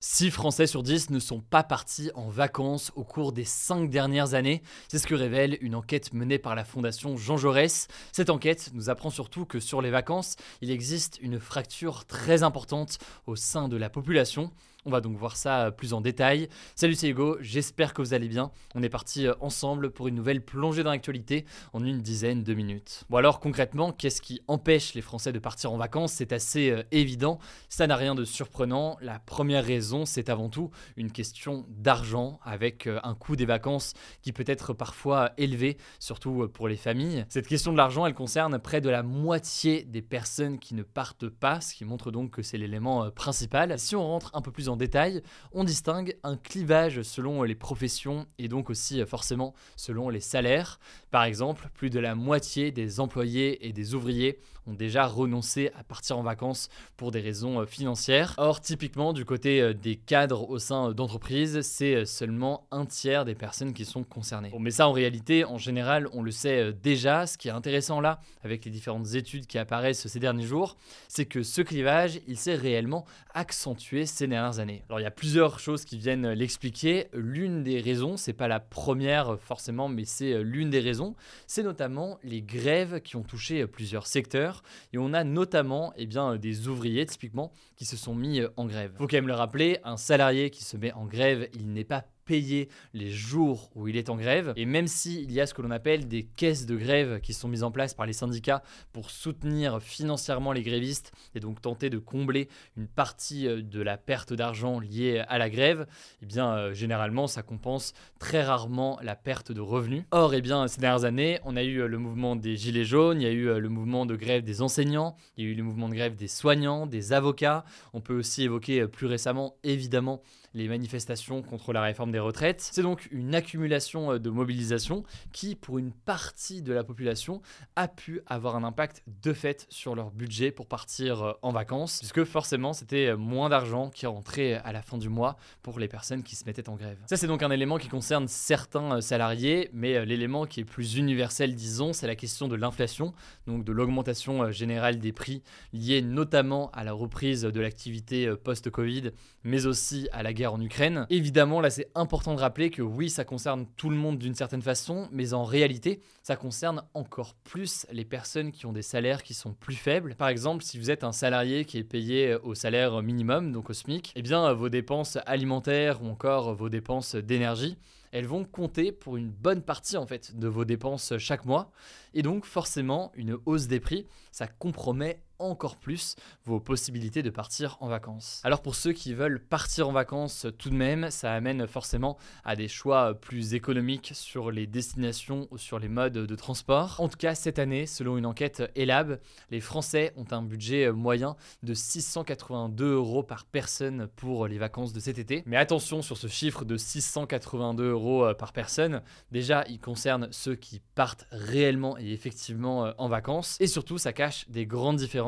6 Français sur 10 ne sont pas partis en vacances au cours des 5 dernières années. C'est ce que révèle une enquête menée par la Fondation Jean Jaurès. Cette enquête nous apprend surtout que sur les vacances, il existe une fracture très importante au sein de la population. On va donc voir ça euh, plus en détail. Salut, c'est Hugo, j'espère que vous allez bien. On est parti euh, ensemble pour une nouvelle plongée dans l'actualité en une dizaine de minutes. Bon alors concrètement, qu'est-ce qui empêche les Français de partir en vacances? C'est assez euh, évident, ça n'a rien de surprenant. La première raison, c'est avant tout une question d'argent avec un coût des vacances qui peut être parfois élevé, surtout pour les familles. Cette question de l'argent, elle concerne près de la moitié des personnes qui ne partent pas, ce qui montre donc que c'est l'élément principal. Si on rentre un peu plus en détail, on distingue un clivage selon les professions et donc aussi euh, forcément selon les salaires. Par exemple, plus de la moitié des employés et des ouvriers ont déjà renoncé à partir en vacances pour des raisons euh, financières. Or, typiquement, du côté euh, des cadres au sein d'entreprises, c'est seulement un tiers des personnes qui sont concernées. mais ça, en réalité, en général, on le sait déjà. Ce qui est intéressant là, avec les différentes études qui apparaissent ces derniers jours, c'est que ce clivage, il s'est réellement accentué ces dernières années. Alors il y a plusieurs choses qui viennent l'expliquer. L'une des raisons, c'est pas la première forcément, mais c'est euh, l'une des raisons, c'est notamment les grèves qui ont touché euh, plusieurs secteurs. Et on a notamment eh bien, des ouvriers typiquement qui se sont mis euh, en grève. Faut quand même le rappeler, un salarié qui se met en grève, il n'est pas payer les jours où il est en grève. Et même s'il y a ce que l'on appelle des caisses de grève qui sont mises en place par les syndicats pour soutenir financièrement les grévistes et donc tenter de combler une partie euh, de la perte d'argent liée à la grève, eh bien euh, généralement ça compense très rarement la perte de revenus. Or, eh bien ces dernières années, on a eu euh, le mouvement des gilets jaunes, il y a eu le mouvement de grève des enseignants, il y a eu le mouvement de grève des soignants, des avocats. On peut aussi évoquer plus récemment évidemment les manifestations contre la réforme des retraites. C'est donc une accumulation euh, de mobilisation qui, pour une partie de la population, a pu avoir un impact de fait sur leur budget pour partir euh, en vacances, puisque forcément c'était euh, moins d'argent qui rentrait à la fin du mois pour les personnes qui se mettaient en grève. Ça c'est donc un élément qui concerne certains salariés, mais l'élément qui est plus universel, disons, c'est la question de l'inflation, donc de l'augmentation générale des prix liée notamment à la reprise de l'activité post-Covid, mais aussi à la guerre en Ukraine. Évidemment, là, c'est important de rappeler que oui, ça concerne tout le monde d'une certaine façon, mais en réalité, ça concerne encore plus les personnes qui ont des salaires qui sont plus faibles. Par exemple, si vous êtes un salarié qui est payé au salaire minimum, donc au SMIC, eh bien, vos dépenses alimentaires ou encore vos dépenses d'énergie, elles vont compter pour une bonne partie en fait de vos dépenses chaque mois. Et donc forcément, une hausse des prix, ça compromet encore plus vos possibilités de partir en vacances. Alors pour ceux qui veulent partir en vacances tout de même, ça amène forcément à des choix plus économiques sur les destinations ou sur les modes de transport. En tout cas, cette année, selon une enquête Elab, les Français ont un budget moyen de 682 euros par personne pour les vacances de cet été. Mais attention sur ce chiffre de 682 euros par personne, déjà il concerne ceux qui partent réellement et effectivement en vacances. Et surtout, ça cache des grandes différences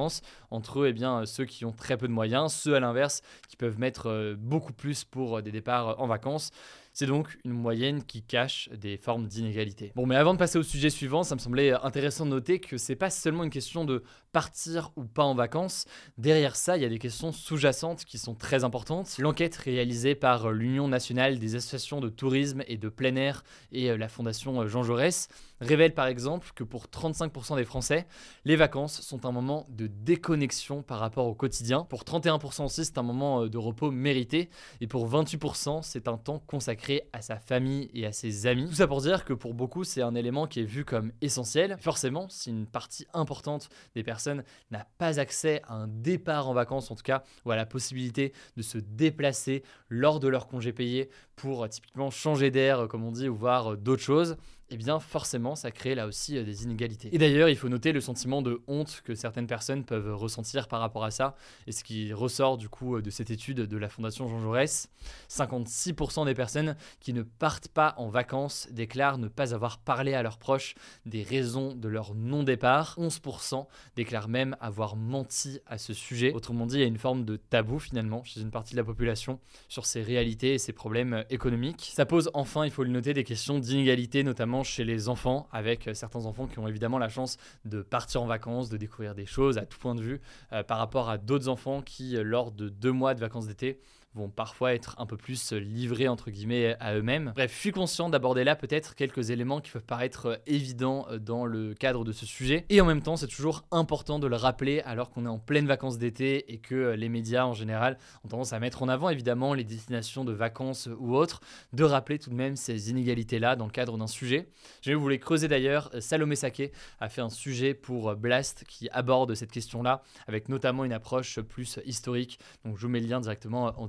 entre eux et bien, ceux qui ont très peu de moyens, ceux à l'inverse qui peuvent mettre euh, beaucoup plus pour euh, des départs en vacances. C'est donc une moyenne qui cache des formes d'inégalité. Bon, mais avant de passer au sujet suivant, ça me semblait intéressant de noter que c'est pas seulement une question de partir ou pas en vacances. Derrière ça, il y a des questions sous-jacentes qui sont très importantes. L'enquête réalisée par l'Union nationale des associations de tourisme et de plein air et la Fondation Jean Jaurès révèle par exemple que pour 35% des Français, les vacances sont un moment de déconnexion par rapport au quotidien. Pour 31% aussi, c'est un moment de repos mérité. Et pour 28%, c'est un temps consacré à sa famille et à ses amis. Tout ça pour dire que pour beaucoup, c'est un élément qui est vu comme essentiel. Forcément, si une partie importante des personnes n'a pas accès à un départ en vacances, en tout cas, ou à la possibilité de se déplacer lors de leur congé payé pour euh, typiquement changer d'air, comme on dit, ou voir euh, d'autres choses, eh bien forcément ça crée là aussi euh, des inégalités. Et d'ailleurs, il faut noter le sentiment de honte que certaines personnes peuvent ressentir par rapport à ça, et ce qui ressort du coup euh, de cette étude de la Fondation Jean Jaurès, 56% des personnes qui ne partent pas en vacances déclarent ne pas avoir parlé à leurs proches des raisons de leur non-départ, 11% déclarent même avoir menti à ce sujet. Autrement dit, il y a une forme de tabou finalement chez une partie de la population sur ces réalités et ces problèmes euh, économiques. Ça pose enfin, il faut le noter, des questions d'inégalité, notamment chez les enfants, avec euh, certains enfants qui ont évidemment la chance de partir en vacances, de découvrir des choses à tout point de vue, euh, par rapport à d'autres enfants qui, lors de deux mois de vacances d'été, vont parfois être un peu plus livrés entre guillemets à eux-mêmes. Bref, je suis conscient d'aborder là peut-être quelques éléments qui peuvent paraître évidents euh, dans le cadre de ce sujet. Et en même temps, c'est toujours important de le rappeler alors qu'on est en pleine vacances d'été et que euh, les médias en général ont tendance à mettre en avant évidemment les destinations de vacances ou autres, de rappeler tout de même ces inégalités-là dans le cadre d'un sujet. Je voulais creuser d'ailleurs, euh, Salomé Sake a fait un sujet pour Blast qui aborde cette question-là avec notamment une approche plus historique. Donc je vous mets le lien directement en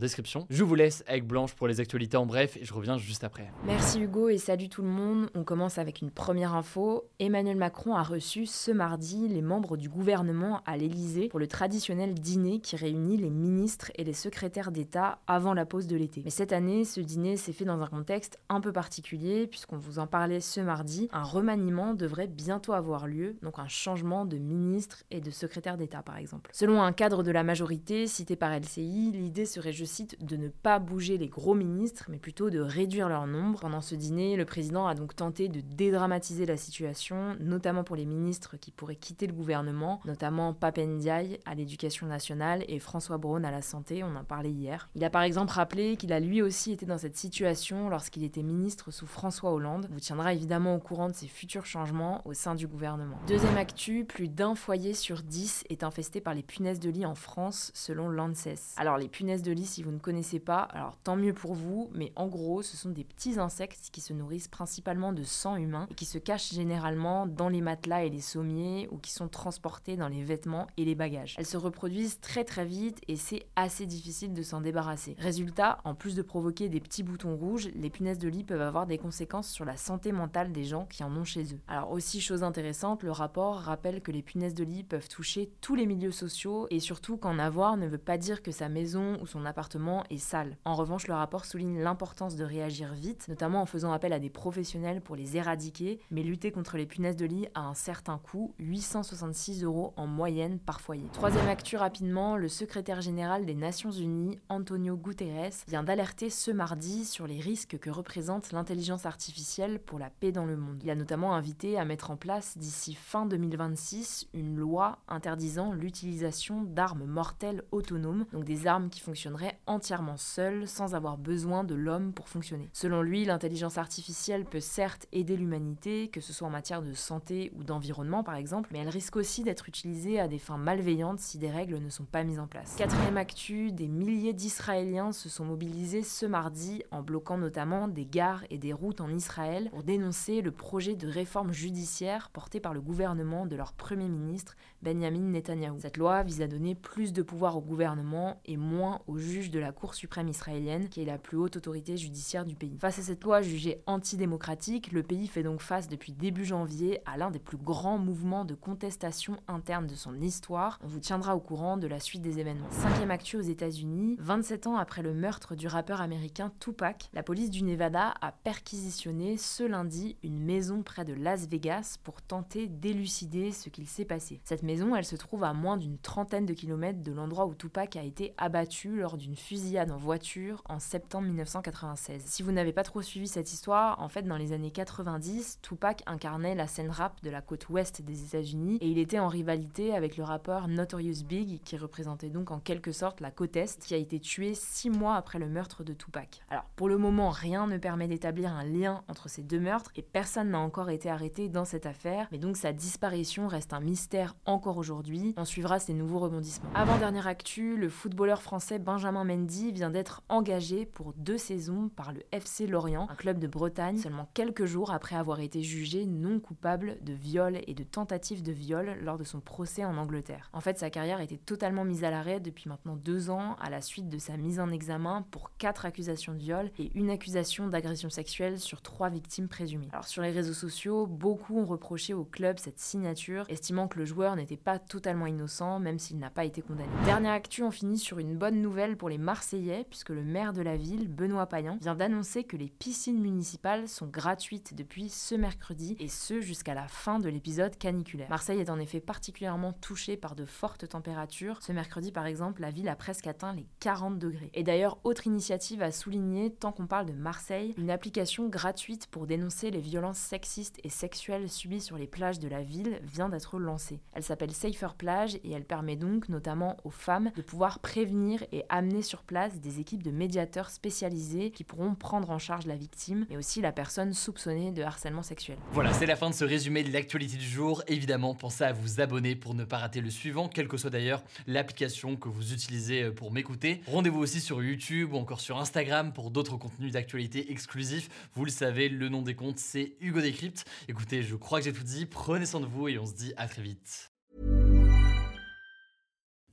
je vous laisse avec Blanche pour les actualités en bref et je reviens juste après. Merci Hugo et salut tout le monde. On commence avec une première info. Emmanuel Macron a reçu ce mardi les membres du gouvernement à l'Elysée pour le traditionnel dîner qui réunit les ministres et les secrétaires d'État avant la pause de l'été. Mais cette année, ce dîner s'est fait dans un contexte un peu particulier puisqu'on vous en parlait ce mardi. Un remaniement devrait bientôt avoir lieu, donc un changement de ministre et de secrétaire d'État par exemple. Selon un cadre de la majorité cité par LCI, l'idée serait, je cite, de ne pas bouger les gros ministres, mais plutôt de réduire leur nombre. Pendant ce dîner, le président a donc tenté de dédramatiser la situation, notamment pour les ministres qui pourraient quitter le gouvernement, notamment Papendiaï à l'éducation nationale et François Braun à la santé, on en parlait hier. Il a par exemple rappelé qu'il a lui aussi été dans cette situation lorsqu'il était ministre sous François Hollande. vous tiendra évidemment au courant de ces futurs changements au sein du gouvernement. Deuxième actu, plus d'un foyer sur dix est infesté par les punaises de lit en France selon l'ANSES. Alors les punaises de lit, si vous ne connaissez pas, alors tant mieux pour vous, mais en gros, ce sont des petits insectes qui se nourrissent principalement de sang humain et qui se cachent généralement dans les matelas et les sommiers ou qui sont transportés dans les vêtements et les bagages. Elles se reproduisent très très vite et c'est assez difficile de s'en débarrasser. Résultat, en plus de provoquer des petits boutons rouges, les punaises de lit peuvent avoir des conséquences sur la santé mentale des gens qui en ont chez eux. Alors aussi chose intéressante, le rapport rappelle que les punaises de lit peuvent toucher tous les milieux sociaux et surtout qu'en avoir ne veut pas dire que sa maison ou son appartement est sale. En revanche, le rapport souligne l'importance de réagir vite, notamment en faisant appel à des professionnels pour les éradiquer, mais lutter contre les punaises de lit a un certain coût, 866 euros en moyenne par foyer. Troisième actu rapidement, le secrétaire général des Nations Unies, Antonio Guterres, vient d'alerter ce mardi sur les risques que représente l'intelligence artificielle pour la paix dans le monde. Il a notamment invité à mettre en place d'ici fin 2026 une loi interdisant l'utilisation d'armes mortelles autonomes, donc des armes qui fonctionneraient entièrement seul, sans avoir besoin de l'homme pour fonctionner. Selon lui, l'intelligence artificielle peut certes aider l'humanité, que ce soit en matière de santé ou d'environnement par exemple, mais elle risque aussi d'être utilisée à des fins malveillantes si des règles ne sont pas mises en place. Quatrième actu, des milliers d'Israéliens se sont mobilisés ce mardi en bloquant notamment des gares et des routes en Israël pour dénoncer le projet de réforme judiciaire porté par le gouvernement de leur Premier ministre Benjamin Netanyahu. Cette loi vise à donner plus de pouvoir au gouvernement et moins aux juges de la Cour suprême israélienne, qui est la plus haute autorité judiciaire du pays. Face à cette loi jugée antidémocratique, le pays fait donc face depuis début janvier à l'un des plus grands mouvements de contestation interne de son histoire. On vous tiendra au courant de la suite des événements. Cinquième actu aux États-Unis, 27 ans après le meurtre du rappeur américain Tupac, la police du Nevada a perquisitionné ce lundi une maison près de Las Vegas pour tenter d'élucider ce qu'il s'est passé. Cette maison, elle se trouve à moins d'une trentaine de kilomètres de l'endroit où Tupac a été abattu lors d'une fusillade en voiture en septembre 1996. Si vous n'avez pas trop suivi cette histoire, en fait, dans les années 90, Tupac incarnait la scène rap de la côte ouest des États-Unis et il était en rivalité avec le rappeur Notorious Big, qui représentait donc en quelque sorte la côte est, qui a été tué six mois après le meurtre de Tupac. Alors, pour le moment, rien ne permet d'établir un lien entre ces deux meurtres et personne n'a encore été arrêté dans cette affaire, mais donc sa disparition reste un mystère encore aujourd'hui. On suivra ces nouveaux rebondissements. Avant dernière actu, le footballeur français Benjamin Mendy Mendy vient d'être engagé pour deux saisons par le FC Lorient, un club de Bretagne, seulement quelques jours après avoir été jugé non coupable de viol et de tentative de viol lors de son procès en Angleterre. En fait, sa carrière était totalement mise à l'arrêt depuis maintenant deux ans à la suite de sa mise en examen pour quatre accusations de viol et une accusation d'agression sexuelle sur trois victimes présumées. Alors sur les réseaux sociaux, beaucoup ont reproché au club cette signature, estimant que le joueur n'était pas totalement innocent, même s'il n'a pas été condamné. Dernière actu, on finit sur une bonne nouvelle pour les Marseillais, puisque le maire de la ville, Benoît Payan, vient d'annoncer que les piscines municipales sont gratuites depuis ce mercredi, et ce jusqu'à la fin de l'épisode caniculaire. Marseille est en effet particulièrement touchée par de fortes températures. Ce mercredi, par exemple, la ville a presque atteint les 40 degrés. Et d'ailleurs, autre initiative à souligner, tant qu'on parle de Marseille, une application gratuite pour dénoncer les violences sexistes et sexuelles subies sur les plages de la ville vient d'être lancée. Elle s'appelle Safer Plage et elle permet donc notamment aux femmes de pouvoir prévenir et amener place des équipes de médiateurs spécialisés qui pourront prendre en charge la victime et aussi la personne soupçonnée de harcèlement sexuel. Voilà, c'est la fin de ce résumé de l'actualité du jour. Évidemment, pensez à vous abonner pour ne pas rater le suivant, quelle que soit d'ailleurs l'application que vous utilisez euh, pour m'écouter. Rendez-vous aussi sur YouTube ou encore sur Instagram pour d'autres contenus d'actualité exclusifs. Vous le savez, le nom des comptes, c'est Hugo Décrypte. Écoutez, je crois que j'ai tout dit. Prenez soin de vous et on se dit à très vite.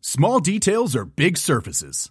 Small details are big surfaces.